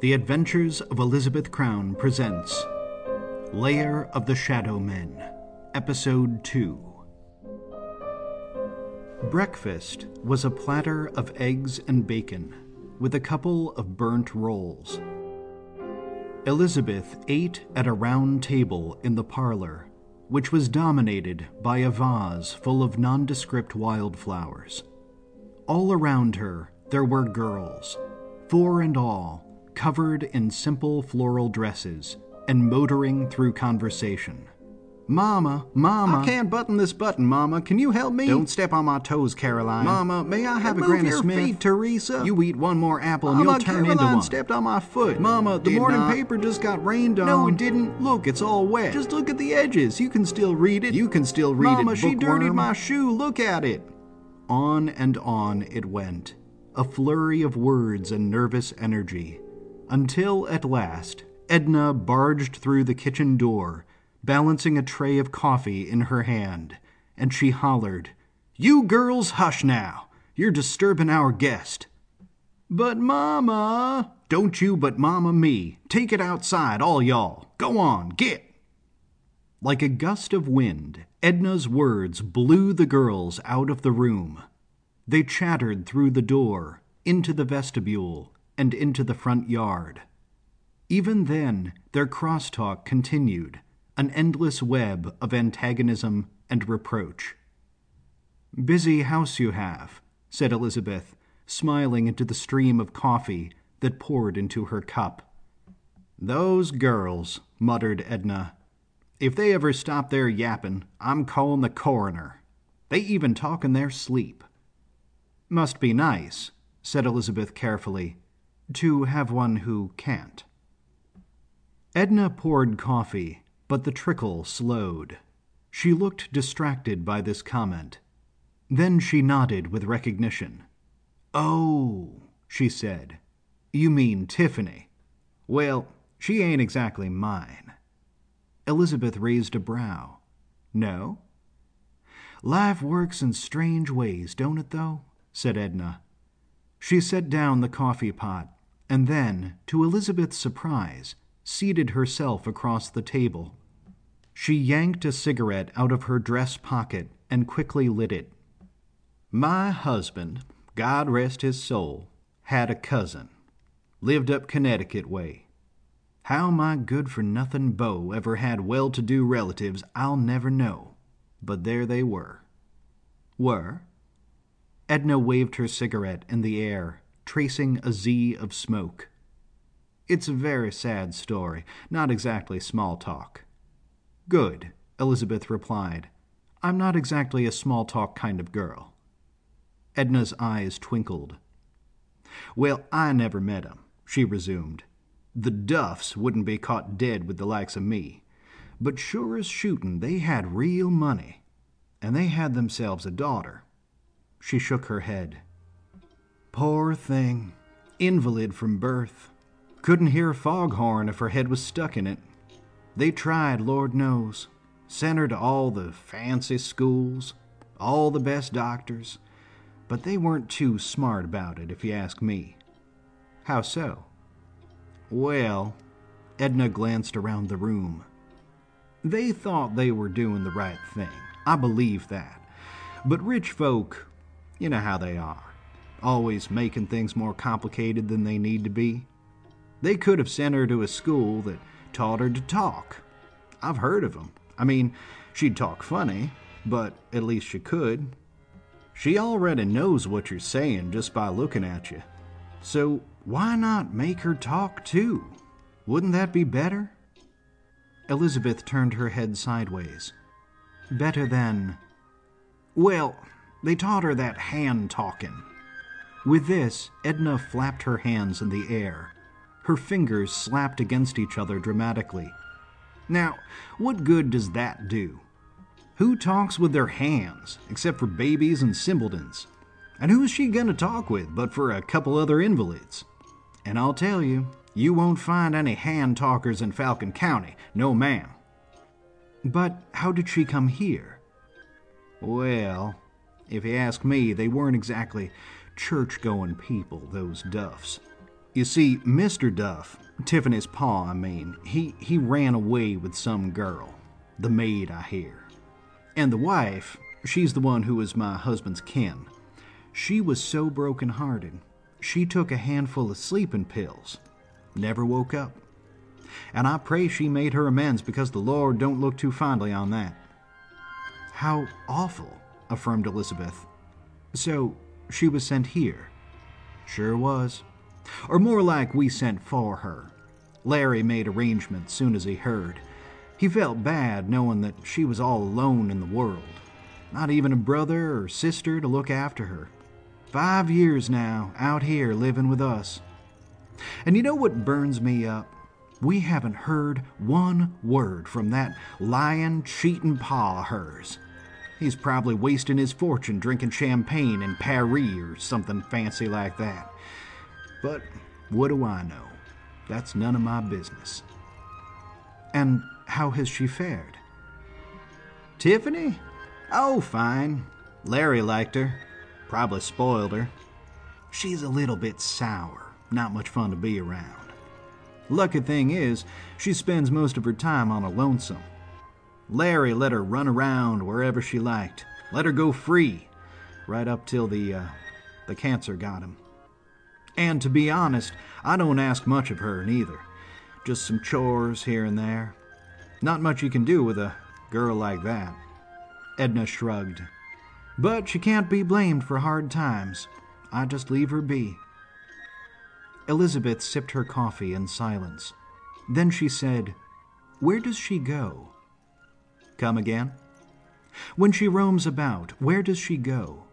The Adventures of Elizabeth Crown presents Lair of the Shadow Men, Episode 2. Breakfast was a platter of eggs and bacon, with a couple of burnt rolls. Elizabeth ate at a round table in the parlor, which was dominated by a vase full of nondescript wildflowers. All around her there were girls, four and all, covered in simple floral dresses and motoring through conversation. Mama, Mama. I can't button this button, Mama. Can you help me? Don't step on my toes, Caroline. Mama, may I have a Granny your Smith? feet, Teresa. You eat one more apple and Mama, you'll turn Caroline into one. stepped on my foot. Mama, the Did morning not. paper just got rained on. No, it didn't. Look, it's all wet. Just look at the edges. You can still read it. You can still read Mama, it. she dirtied my shoe. Look at it. On and on it went, a flurry of words and nervous energy, until at last Edna barged through the kitchen door, balancing a tray of coffee in her hand, and she hollered, You girls, hush now! You're disturbing our guest. But, Mama! Don't you but Mama me. Take it outside, all y'all. Go on, get! Like a gust of wind, Edna's words blew the girls out of the room. They chattered through the door, into the vestibule, and into the front yard. Even then, their crosstalk continued, an endless web of antagonism and reproach. Busy house you have, said Elizabeth, smiling into the stream of coffee that poured into her cup. Those girls, muttered Edna. If they ever stop their yapping, I'm calling the coroner. They even talk in their sleep. Must be nice, said Elizabeth carefully, to have one who can't. Edna poured coffee, but the trickle slowed. She looked distracted by this comment. Then she nodded with recognition. Oh, she said. You mean Tiffany. Well, she ain't exactly mine. Elizabeth raised a brow. No? Life works in strange ways, don't it, though? said Edna. She set down the coffee pot, and then, to Elizabeth's surprise, seated herself across the table. She yanked a cigarette out of her dress pocket and quickly lit it. My husband, God rest his soul, had a cousin. Lived up Connecticut way. How my good for nothing beau ever had well to do relatives, I'll never know. But there they were. Were? Edna waved her cigarette in the air, tracing a Z of smoke. It's a very sad story, not exactly small talk. Good, Elizabeth replied. I'm not exactly a small talk kind of girl. Edna's eyes twinkled. Well, I never met him, she resumed. The Duffs wouldn't be caught dead with the likes of me. But sure as shootin', they had real money. And they had themselves a daughter. She shook her head. Poor thing. Invalid from birth. Couldn't hear a foghorn if her head was stuck in it. They tried, Lord knows. Sent her to all the fancy schools, all the best doctors, but they weren't too smart about it, if you ask me. How so? Well, Edna glanced around the room. They thought they were doing the right thing. I believe that. But rich folk, you know how they are, always making things more complicated than they need to be. They could have sent her to a school that taught her to talk. I've heard of 'em. I mean, she'd talk funny, but at least she could. She already knows what you're saying just by looking at you. So why not make her talk too? Wouldn't that be better? Elizabeth turned her head sideways. Better than. Well, they taught her that hand talking. With this, Edna flapped her hands in the air. Her fingers slapped against each other dramatically. Now, what good does that do? Who talks with their hands, except for babies and simpletons? And who is she going to talk with but for a couple other invalids? And I'll tell you, you won't find any hand talkers in Falcon County, no ma'am. But how did she come here? Well, if you ask me, they weren't exactly church going people, those Duffs. You see, Mr. Duff, Tiffany's pa, I mean, he, he ran away with some girl, the maid, I hear. And the wife, she's the one who was my husband's kin. She was so broken-hearted, she took a handful of sleeping pills, never woke up. And I pray she made her amends because the Lord don't look too fondly on that. How awful, affirmed Elizabeth. So, she was sent here? Sure was. Or more like we sent for her. Larry made arrangements soon as he heard. He felt bad knowing that she was all alone in the world. Not even a brother or sister to look after her. Five years now, out here living with us. And you know what burns me up? We haven't heard one word from that lying, cheating pa of hers. He's probably wasting his fortune drinking champagne in Paris or something fancy like that. But what do I know? That's none of my business. And how has she fared? Tiffany? Oh, fine. Larry liked her. Probably spoiled her. She's a little bit sour, not much fun to be around. Lucky thing is, she spends most of her time on a lonesome. Larry let her run around wherever she liked, let her go free, right up till the uh, the cancer got him. And to be honest, I don't ask much of her neither. Just some chores here and there. Not much you can do with a girl like that. Edna shrugged. But she can't be blamed for hard times. I just leave her be. Elizabeth sipped her coffee in silence. Then she said, Where does she go? Come again? When she roams about, where does she go?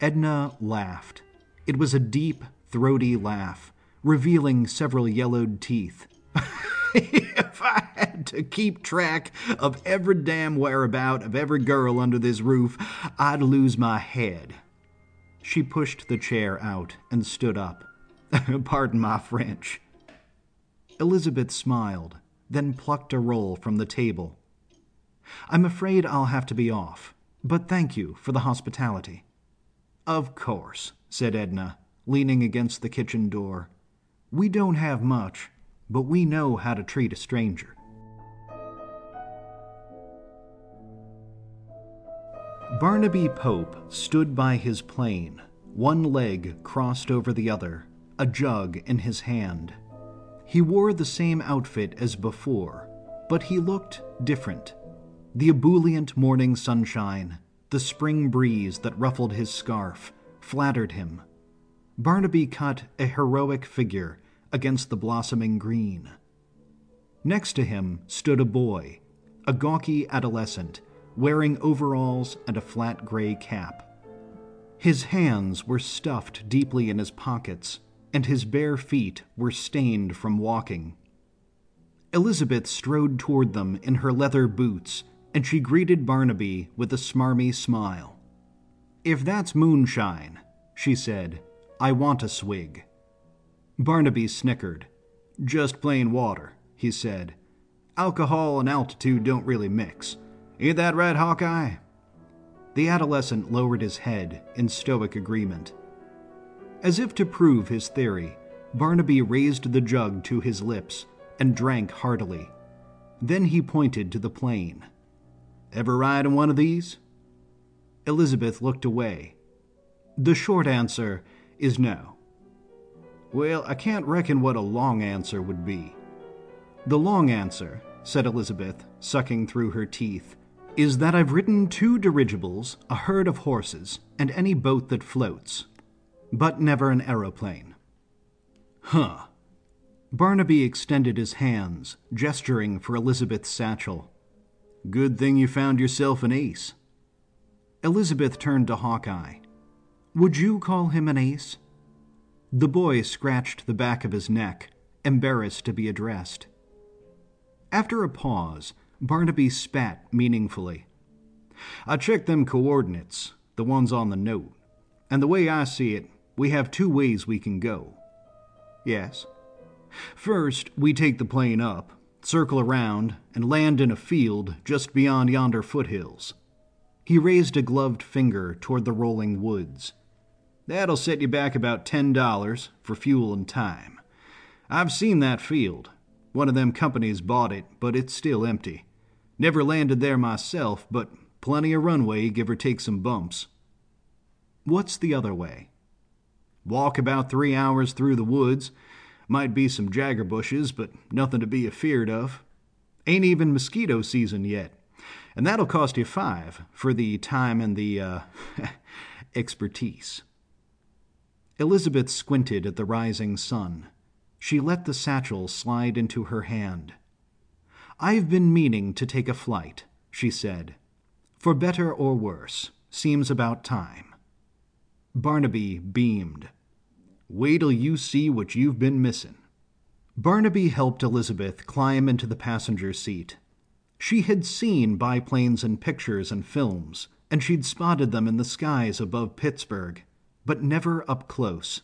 Edna laughed. It was a deep, throaty laugh, revealing several yellowed teeth. if I to keep track of every damn whereabout of every girl under this roof, I'd lose my head. She pushed the chair out and stood up. Pardon my French. Elizabeth smiled, then plucked a roll from the table. I'm afraid I'll have to be off, but thank you for the hospitality. Of course, said Edna, leaning against the kitchen door. We don't have much, but we know how to treat a stranger. Barnaby Pope stood by his plane, one leg crossed over the other, a jug in his hand. He wore the same outfit as before, but he looked different. The ebullient morning sunshine, the spring breeze that ruffled his scarf, flattered him. Barnaby cut a heroic figure against the blossoming green. Next to him stood a boy, a gawky adolescent, wearing overalls and a flat gray cap. His hands were stuffed deeply in his pockets, and his bare feet were stained from walking. Elizabeth strode toward them in her leather boots, and she greeted Barnaby with a smarmy smile. If that's moonshine, she said, I want a swig. Barnaby snickered. Just plain water, he said. Alcohol and altitude don't really mix. Ain't that right, Hawkeye? The adolescent lowered his head in stoic agreement. As if to prove his theory, Barnaby raised the jug to his lips and drank heartily. Then he pointed to the plane. Ever ride in one of these? Elizabeth looked away. The short answer is no. Well, I can't reckon what a long answer would be. The long answer, said Elizabeth, sucking through her teeth, is that I've ridden two dirigibles, a herd of horses, and any boat that floats, but never an aeroplane. Huh. Barnaby extended his hands, gesturing for Elizabeth's satchel. Good thing you found yourself an ace. Elizabeth turned to Hawkeye. Would you call him an ace? The boy scratched the back of his neck, embarrassed to be addressed. After a pause, Barnaby spat meaningfully. I checked them coordinates, the ones on the note, and the way I see it, we have two ways we can go. Yes. First, we take the plane up, circle around, and land in a field just beyond yonder foothills. He raised a gloved finger toward the rolling woods. That'll set you back about $10 for fuel and time. I've seen that field. One of them companies bought it, but it's still empty. Never landed there myself, but plenty of runway, give or take some bumps. What's the other way? Walk about three hours through the woods. Might be some jagger bushes, but nothing to be afeared of. Ain't even mosquito season yet. And that'll cost you five for the time and the, uh, expertise. Elizabeth squinted at the rising sun. She let the satchel slide into her hand. I've been meaning to take a flight, she said. For better or worse, seems about time. Barnaby beamed. Wait till you see what you've been missing. Barnaby helped Elizabeth climb into the passenger seat. She had seen biplanes in pictures and films, and she'd spotted them in the skies above Pittsburgh, but never up close.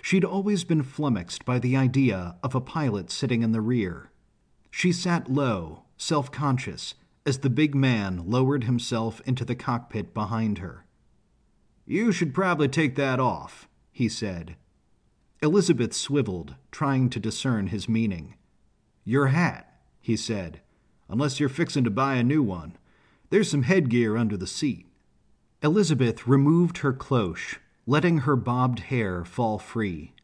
She'd always been flummoxed by the idea of a pilot sitting in the rear. She sat low, self conscious, as the big man lowered himself into the cockpit behind her. You should probably take that off, he said. Elizabeth swiveled, trying to discern his meaning. Your hat, he said, unless you're fixin' to buy a new one. There's some headgear under the seat. Elizabeth removed her cloche, letting her bobbed hair fall free.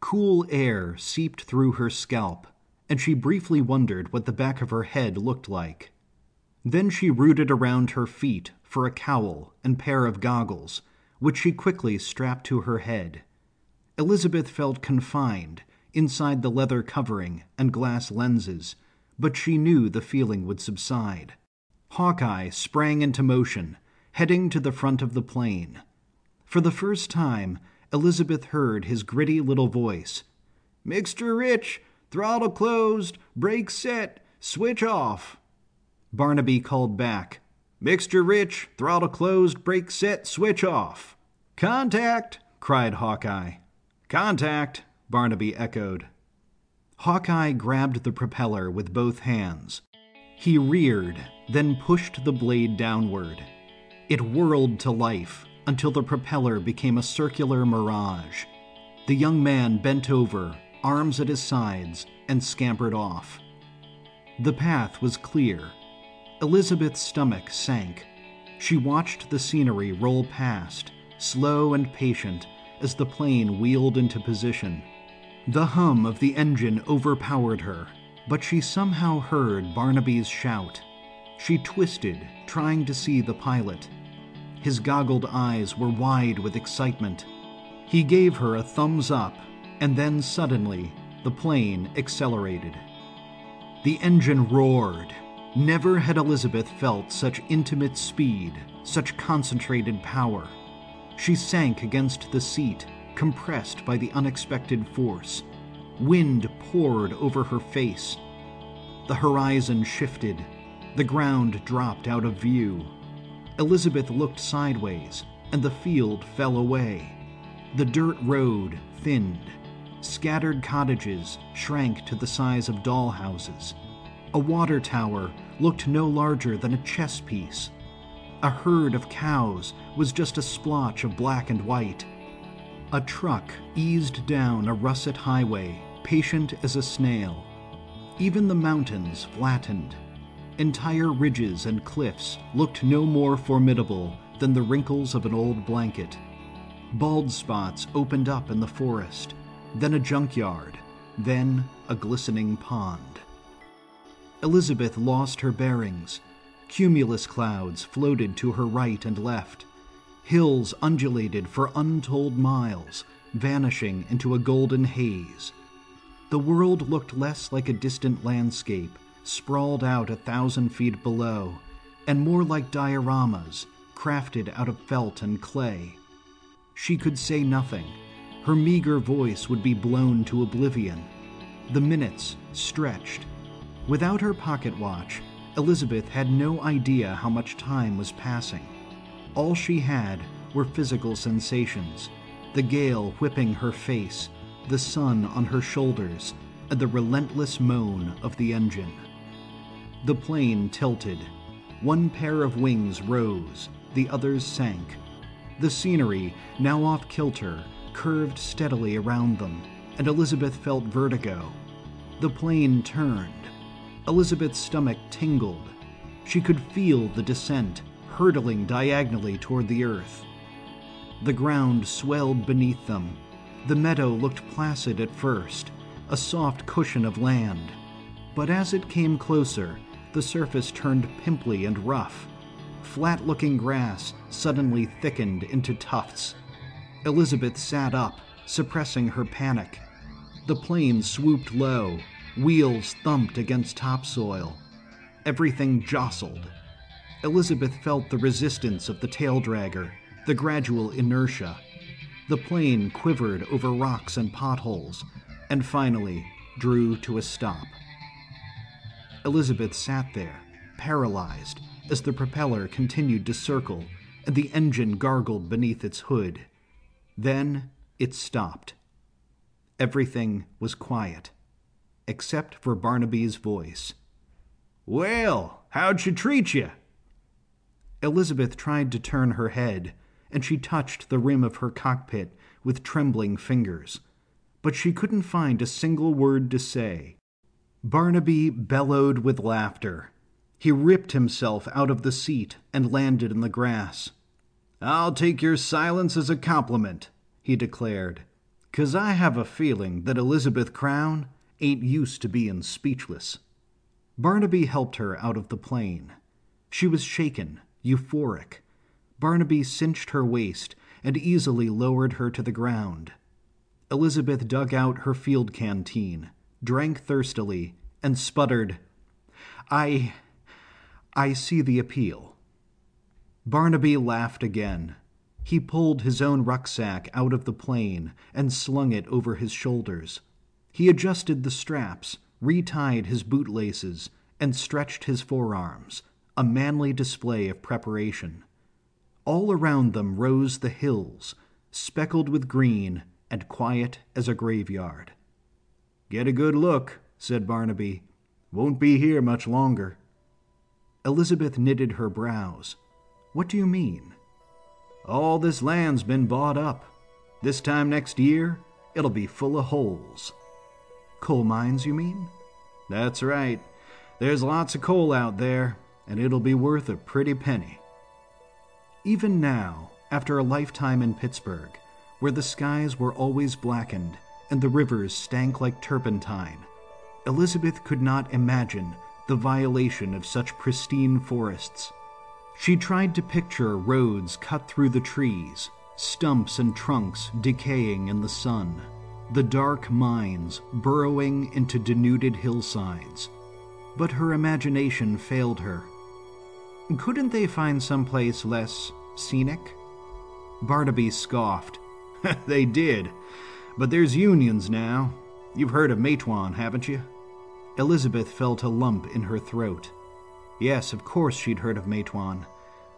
Cool air seeped through her scalp, and she briefly wondered what the back of her head looked like. Then she rooted around her feet for a cowl and pair of goggles, which she quickly strapped to her head. Elizabeth felt confined inside the leather covering and glass lenses, but she knew the feeling would subside. Hawkeye sprang into motion, heading to the front of the plane. For the first time, Elizabeth heard his gritty little voice. Mixture rich, throttle closed, brake set, switch off. Barnaby called back. Mixture rich, throttle closed, brake set, switch off. Contact! cried Hawkeye. Contact! Barnaby echoed. Hawkeye grabbed the propeller with both hands. He reared, then pushed the blade downward. It whirled to life until the propeller became a circular mirage. The young man bent over, arms at his sides, and scampered off. The path was clear. Elizabeth's stomach sank. She watched the scenery roll past, slow and patient, as the plane wheeled into position. The hum of the engine overpowered her, but she somehow heard Barnaby's shout. She twisted, trying to see the pilot. His goggled eyes were wide with excitement. He gave her a thumbs up, and then suddenly, the plane accelerated. The engine roared. Never had Elizabeth felt such intimate speed, such concentrated power. She sank against the seat, compressed by the unexpected force. Wind poured over her face. The horizon shifted. The ground dropped out of view. Elizabeth looked sideways, and the field fell away. The dirt road thinned. Scattered cottages shrank to the size of doll houses. A water tower looked no larger than a chess piece. A herd of cows was just a splotch of black and white. A truck eased down a russet highway, patient as a snail. Even the mountains flattened. Entire ridges and cliffs looked no more formidable than the wrinkles of an old blanket. Bald spots opened up in the forest, then a junkyard, then a glistening pond. Elizabeth lost her bearings. Cumulus clouds floated to her right and left. Hills undulated for untold miles, vanishing into a golden haze. The world looked less like a distant landscape, sprawled out a thousand feet below, and more like dioramas, crafted out of felt and clay. She could say nothing. Her meager voice would be blown to oblivion. The minutes stretched. Without her pocket watch, Elizabeth had no idea how much time was passing. All she had were physical sensations the gale whipping her face, the sun on her shoulders, and the relentless moan of the engine. The plane tilted. One pair of wings rose, the others sank. The scenery, now off kilter, curved steadily around them, and Elizabeth felt vertigo. The plane turned. Elizabeth's stomach tingled. She could feel the descent, hurtling diagonally toward the earth. The ground swelled beneath them. The meadow looked placid at first, a soft cushion of land. But as it came closer, the surface turned pimply and rough. Flat looking grass suddenly thickened into tufts. Elizabeth sat up, suppressing her panic. The plane swooped low, wheels thumped against topsoil. Everything jostled. Elizabeth felt the resistance of the tail dragger, the gradual inertia. The plane quivered over rocks and potholes, and finally drew to a stop. Elizabeth sat there, paralyzed, as the propeller continued to circle and the engine gargled beneath its hood. Then it stopped. Everything was quiet, except for Barnaby's voice. Well, how'd she treat you? Elizabeth tried to turn her head, and she touched the rim of her cockpit with trembling fingers. But she couldn't find a single word to say. Barnaby bellowed with laughter. He ripped himself out of the seat and landed in the grass. I'll take your silence as a compliment, he declared, "'cause I have a feeling that Elizabeth Crown ain't used to being speechless. Barnaby helped her out of the plane. She was shaken, euphoric. Barnaby cinched her waist and easily lowered her to the ground. Elizabeth dug out her field canteen, drank thirstily, and sputtered, I. I see the appeal. Barnaby laughed again. He pulled his own rucksack out of the plane and slung it over his shoulders. He adjusted the straps, retied his bootlaces, and stretched his forearms, a manly display of preparation. All around them rose the hills, speckled with green and quiet as a graveyard. Get a good look, said Barnaby. Won't be here much longer. Elizabeth knitted her brows. What do you mean? All this land's been bought up. This time next year, it'll be full of holes. Coal mines, you mean? That's right. There's lots of coal out there, and it'll be worth a pretty penny. Even now, after a lifetime in Pittsburgh, where the skies were always blackened and the rivers stank like turpentine, Elizabeth could not imagine the violation of such pristine forests. She tried to picture roads cut through the trees, stumps and trunks decaying in the sun, the dark mines burrowing into denuded hillsides. But her imagination failed her. Couldn't they find some place less scenic? Barnaby scoffed. they did. But there's unions now. You've heard of Matewan, haven't you? Elizabeth felt a lump in her throat. Yes, of course she'd heard of Matewan,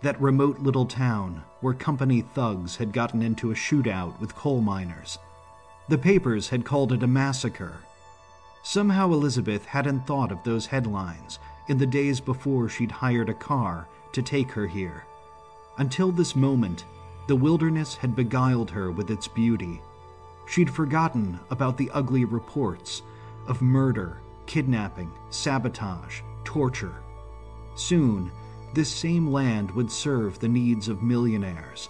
that remote little town where company thugs had gotten into a shootout with coal miners. The papers had called it a massacre. Somehow Elizabeth hadn't thought of those headlines in the days before she'd hired a car to take her here. Until this moment, the wilderness had beguiled her with its beauty. She'd forgotten about the ugly reports of murder kidnapping, sabotage, torture. Soon, this same land would serve the needs of millionaires.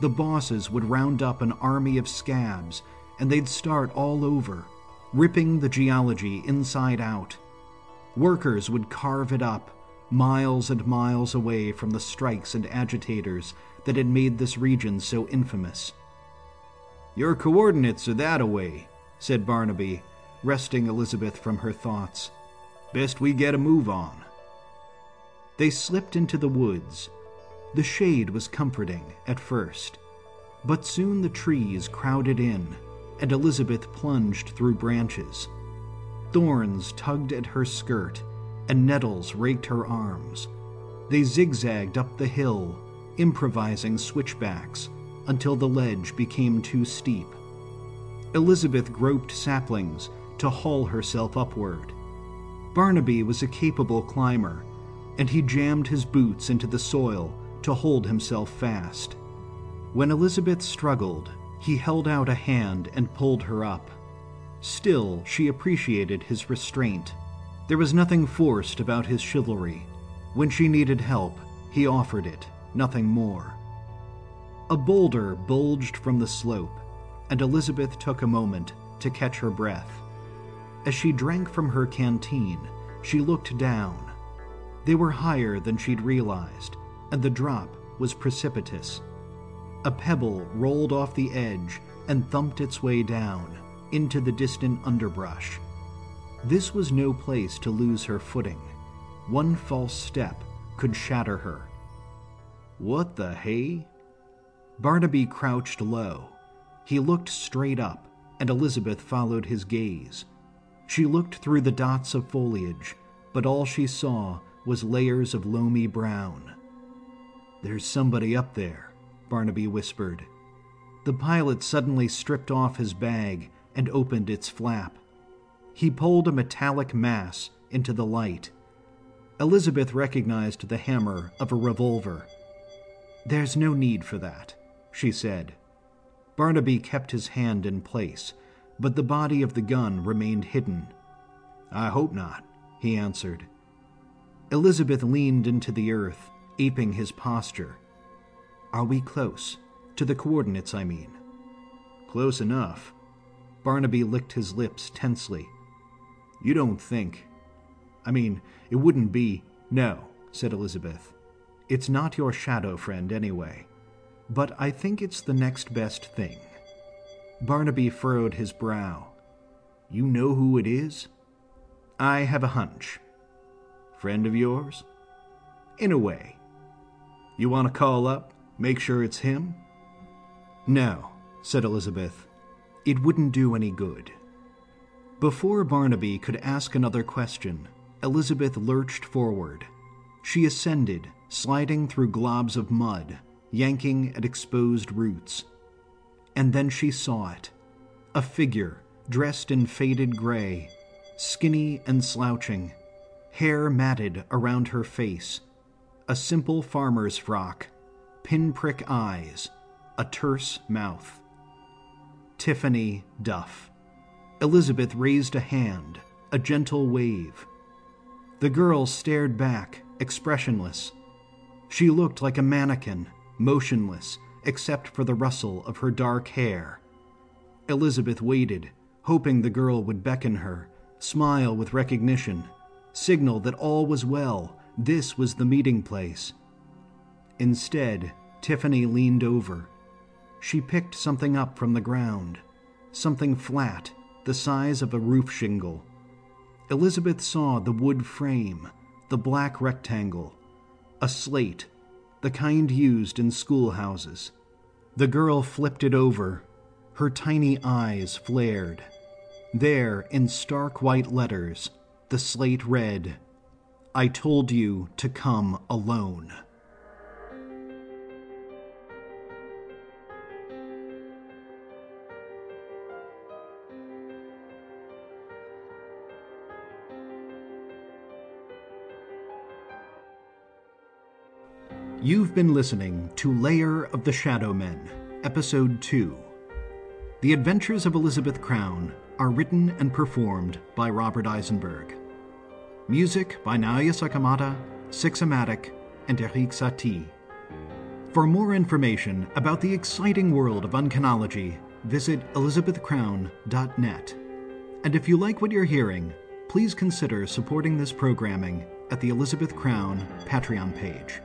The bosses would round up an army of scabs and they'd start all over, ripping the geology inside out. Workers would carve it up, miles and miles away from the strikes and agitators that had made this region so infamous. Your coordinates are that away, said Barnaby, wresting Elizabeth from her thoughts. Best we get a move on. They slipped into the woods. The shade was comforting at first, but soon the trees crowded in, and Elizabeth plunged through branches. Thorns tugged at her skirt, and nettles raked her arms. They zigzagged up the hill, improvising switchbacks, until the ledge became too steep. Elizabeth groped saplings to haul herself upward. Barnaby was a capable climber, and he jammed his boots into the soil to hold himself fast. When Elizabeth struggled, he held out a hand and pulled her up. Still, she appreciated his restraint. There was nothing forced about his chivalry. When she needed help, he offered it, nothing more. A boulder bulged from the slope, and Elizabeth took a moment to catch her breath. As she drank from her canteen, she looked down. They were higher than she'd realized, and the drop was precipitous. A pebble rolled off the edge and thumped its way down into the distant underbrush. This was no place to lose her footing. One false step could shatter her. What the hey? Barnaby crouched low. He looked straight up, and Elizabeth followed his gaze. She looked through the dots of foliage, but all she saw was layers of loamy brown. There's somebody up there, Barnaby whispered. The pilot suddenly stripped off his bag and opened its flap. He pulled a metallic mass into the light. Elizabeth recognized the hammer of a revolver. There's no need for that, she said. Barnaby kept his hand in place, but the body of the gun remained hidden. I hope not, he answered. Elizabeth leaned into the earth, aping his posture. Are we close? To the coordinates, I mean. Close enough. Barnaby licked his lips tensely. You don't think. I mean, it wouldn't be. No, said Elizabeth. It's not your shadow friend, anyway. But I think it's the next best thing. Barnaby furrowed his brow. You know who it is? I have a hunch. Friend of yours? In a way. You want to call up, make sure it's him? No, said Elizabeth. It wouldn't do any good. Before Barnaby could ask another question, Elizabeth lurched forward. She ascended, sliding through globs of mud, yanking at exposed roots. And then she saw it a figure dressed in faded gray, skinny and slouching, hair matted around her face, a simple farmer's frock, pinprick eyes, a terse mouth. Tiffany Duff. Elizabeth raised a hand, a gentle wave. The girl stared back, expressionless. She looked like a mannequin, motionless, except for the rustle of her dark hair. Elizabeth waited, hoping the girl would beckon her, smile with recognition, signal that all was well, this was the meeting place. Instead, Tiffany leaned over. She picked something up from the ground, something flat, the size of a roof shingle. Elizabeth saw the wood frame, the black rectangle, a slate, the kind used in schoolhouses. The girl flipped it over. Her tiny eyes flared. There, in stark white letters, the slate read, I told you to come alone. You've been listening to Lair of the Shadow Men, Episode 2. The Adventures of Elizabeth Crown are written and performed by Robert Eisenberg. Music by Naoya Sakamata, Sixamatic, and Erik Satie. For more information about the exciting world of uncanology, visit elizabethcrown.net. And if you like what you're hearing, please consider supporting this programming at the Elizabeth Crown Patreon page.